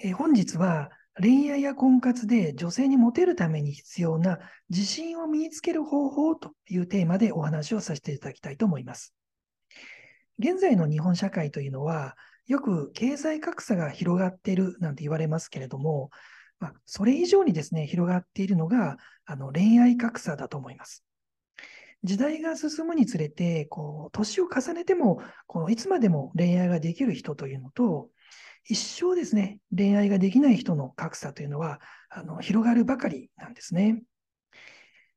え本日は恋愛や婚活で女性にモテるために必要な自信を身につける方法というテーマでお話をさせていただきたいと思います。現在の日本社会というのは、よく経済格差が広がっているなんて言われますけれども、まあ、それ以上にですね、広がっているのがあの恋愛格差だと思います。時代が進むにつれて、こう年を重ねてもこのいつまでも恋愛ができる人というのと、一生ですね、恋愛ができない人の格差というのはあの広がるばかりなんですね。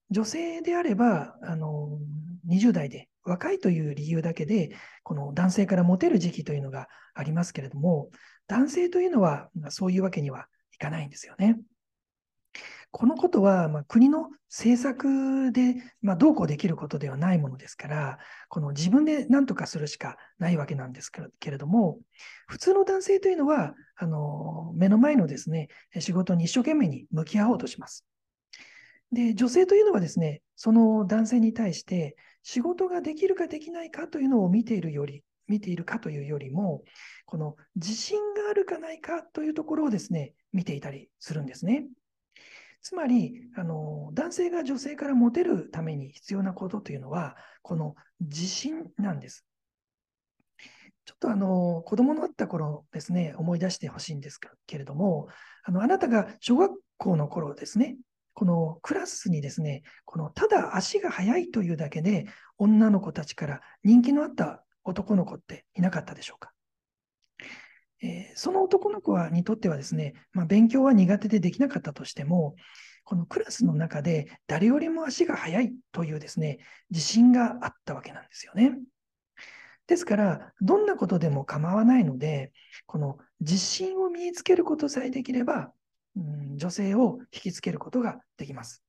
女性であれば、あの20代で若いという理由だけで、この男性からモテる時期というのがありますけれども、男性というのはそういうわけにはいかないんですよね。このことは、まあ、国の政策で、まあ、どうこうできることではないものですから、この自分で何とかするしかないわけなんですけれども、普通の男性というのは、あの目の前のですね、仕事に一生懸命に向き合おうとします。で、女性というのはですね、その男性に対して仕事ができるかできないかというのを見ているより、見ているかというよりも、この自信があるかないかというところをですね、見ていたりするんですね。つまりあの、男性が女性からモテるために必要なことというのは、この自信なんです。ちょっとあの子供のあった頃ですね、思い出してほしいんですけれども、あのあなたが小学校の頃ですね、このクラスにですね、このただ足が速いというだけで、女の子たちから人気のあった男の子っていなかったでしょうか？えー、その男の子はにとってはですね、まあ、勉強は苦手でできなかったとしても、このクラスの中で誰よりも足が速いというですね、自信があったわけなんですよね。ですから、どんなことでも構わないので、この自信を身につけることさえできれば、うん、女性を引きつけることができます。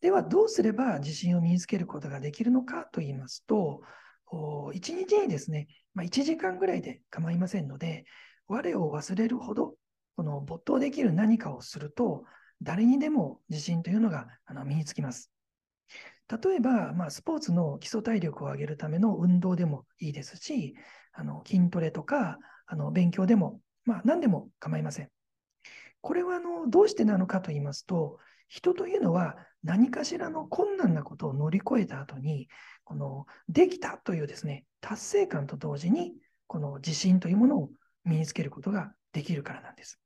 では、どうすれば自信を身につけることができるのかと言いますと、1日にですね、まあ、1時間ぐらいで構いませんので、我を忘れるほど、この没頭できる何かをすると、誰にでも自信というのがあの身につきます。例えば、まあ、スポーツの基礎体力を上げるための運動でもいいですし、あの筋トレとかあの勉強でも、まあ、何でも構いません。これはあのどうしてなのかと言いますと、人というのは何かしらの困難なことを乗り越えた後に、このできたというですね、達成感と同時に、この自信というものを身につけることができるからなんです。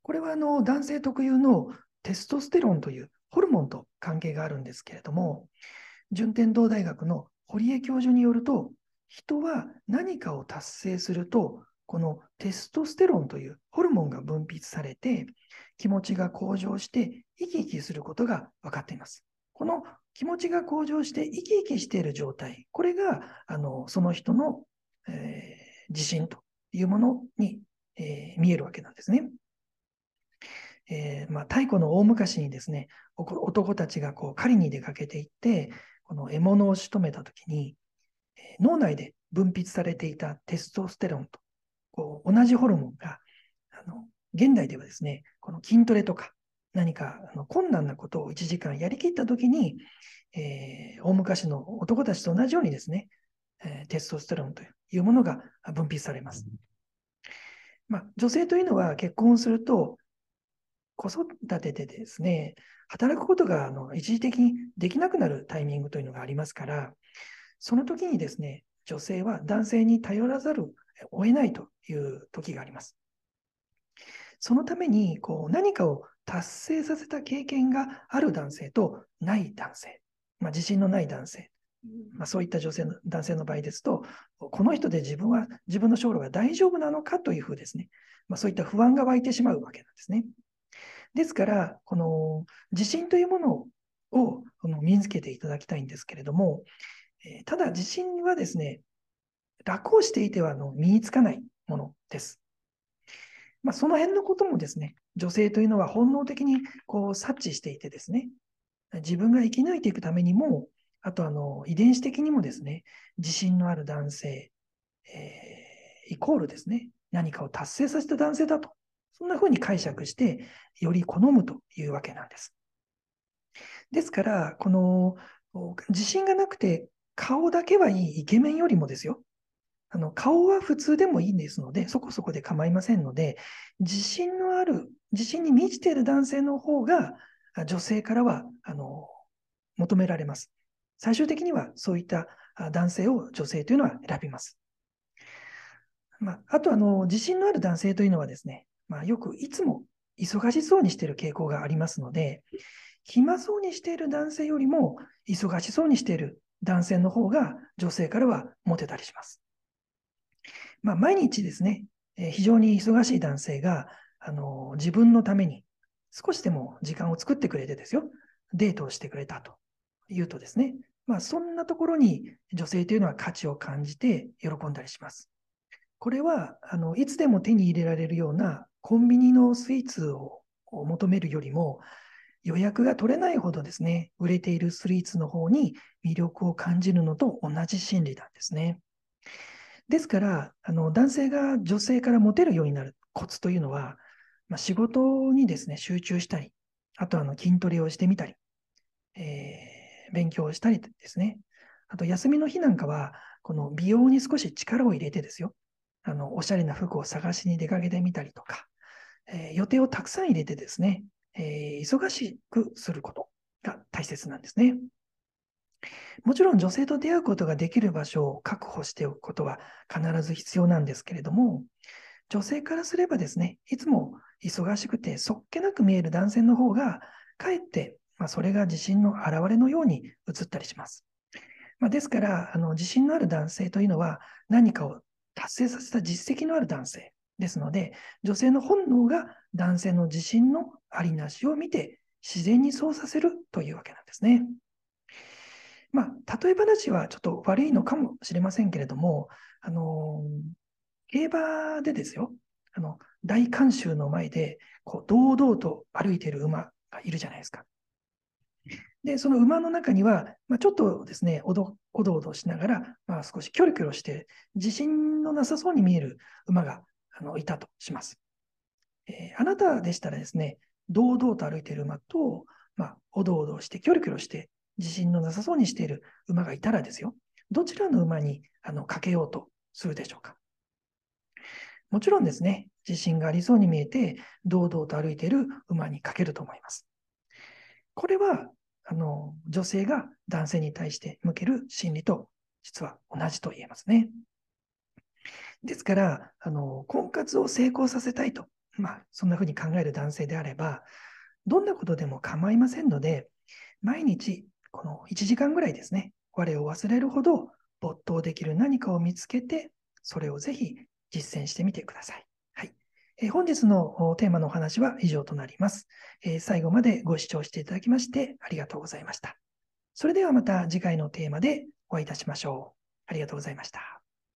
これはあの男性特有のテストステロンというホルモンと関係があるんですけれども、順天堂大学の堀江教授によると、人は何かを達成すると、このテストステロンというホルモンが分泌されて、気持ちが向上して生き生きすることが分かっています。この気持ちが向上して生き生きしている状態、これがあのその人の、えー、自信というものに、えー、見えるわけなんですね。えー、まあ、太古の大昔にですね、男たちがこう狩りに出かけていって、この獲物を仕留めたときに、え脳内で分泌されていたテストステロンとこう同じホルモンがあの現代ではですね、この筋トレとか何かあの困難なことを1時間やりきったときに、えー、大昔の男たちと同じようにですね、えー、テストステロンというものが分泌されます。まあ、女性というのは結婚すると、子育てでですね、働くことがあの一時的にできなくなるタイミングというのがありますから、その時にですね、女性は男性に頼らざるを得ないという時があります。そのためにこう何かを達成させた経験がある男性とない男性、まあ、自信のない男性、まあ、そういった女性の男性の場合ですと、この人で自分は自分の将来が大丈夫なのかというふうですね、まあ、そういった不安が湧いてしまうわけなんですね。ですから、この自信というものを身につけていただきたいんですけれども、ただ自信はですね、楽をしていては身につかないものです。まあ、その辺のこともですね、女性というのは本能的にこう察知していてですね、自分が生き抜いていくためにも、あとあの遺伝子的にもですね、自信のある男性、えー、イコールですね、何かを達成させた男性だと、そんなふうに解釈して、より好むというわけなんです。ですから、この自信がなくて顔だけはいいイケメンよりもですよ、あの顔は普通でもいいんですので、そこそこで構いませんので、自信のある、自信に満ちている男性の方が、女性からはあの求められます。最終的にはそういった男性を女性というのは選びます。まあ、あとあの、自信のある男性というのはですね、まあ、よくいつも忙しそうにしている傾向がありますので、暇そうにしている男性よりも忙しそうにしている男性の方が女性からはモテたりします。まあ、毎日ですね、えー、非常に忙しい男性が、あの自分のために少しでも時間を作ってくれてですよ、デートをしてくれたというとですね、まあ、そんなところに女性というのは価値を感じて喜んだりします。これはあのいつでも手に入れられるようなコンビニのスイーツを求めるよりも、予約が取れないほどですね、売れているスイーツの方に魅力を感じるのと同じ心理なんですね。ですから、あの男性が女性からモテるようになるコツというのは、まあ、仕事にですね、集中したり、あとあの筋トレをしてみたり、えー、勉強をしたりですね。あと休みの日なんかは、この美容に少し力を入れてですよ、あのおしゃれな服を探しに出かけてみたりとか、えー、予定をたくさん入れてですね、えー、忙しくすることが大切なんですね。もちろん女性と出会うことができる場所を確保しておくことは必ず必要なんですけれども、女性からすればですね、いつも忙しくてそっけなく見える男性の方が、かえって、まあ、それが自信の表れのように映ったりします。まあ、ですから、あの自信のある男性というのは何かを達成させた実績のある男性ですので、女性の本能が男性の自信のありなしを見て自然にそうさせるというわけなんですね。まあ、例え話はちょっと悪いのかもしれませんけれども、あの競馬でですよ、あの大観衆の前でこう堂々と歩いている馬がいるじゃないですか。で、その馬の中には、まあ、ちょっとですね、おどおどおどしながら、まあ、少しキョロキョロして、自信のなさそうに見える馬があのいたとします。えー、あなたでしたらですね、堂々と歩いている馬と、まあ、おどおどして、キョロキョロして、自信のなさそうにしている馬がいたらですよ、どちらの馬にあのかけようとするでしょうか。もちろんですね、自信がありそうに見えて、堂々と歩いている馬にかけると思います。これは、あの、女性が男性に対して向ける心理と実は同じと言えますね。ですから、あの、婚活を成功させたいと、まあ、そんなふうに考える男性であれば、どんなことでも構いませんので、毎日この1時間ぐらいですね、我を忘れるほど没頭できる何かを見つけて、それをぜひ実践してみてください。はい。えー、本日のテーマのお話は以上となります、えー、最後までご視聴していただきましてありがとうございました。それではまた次回のテーマでお会いいたしましょう。ありがとうございました。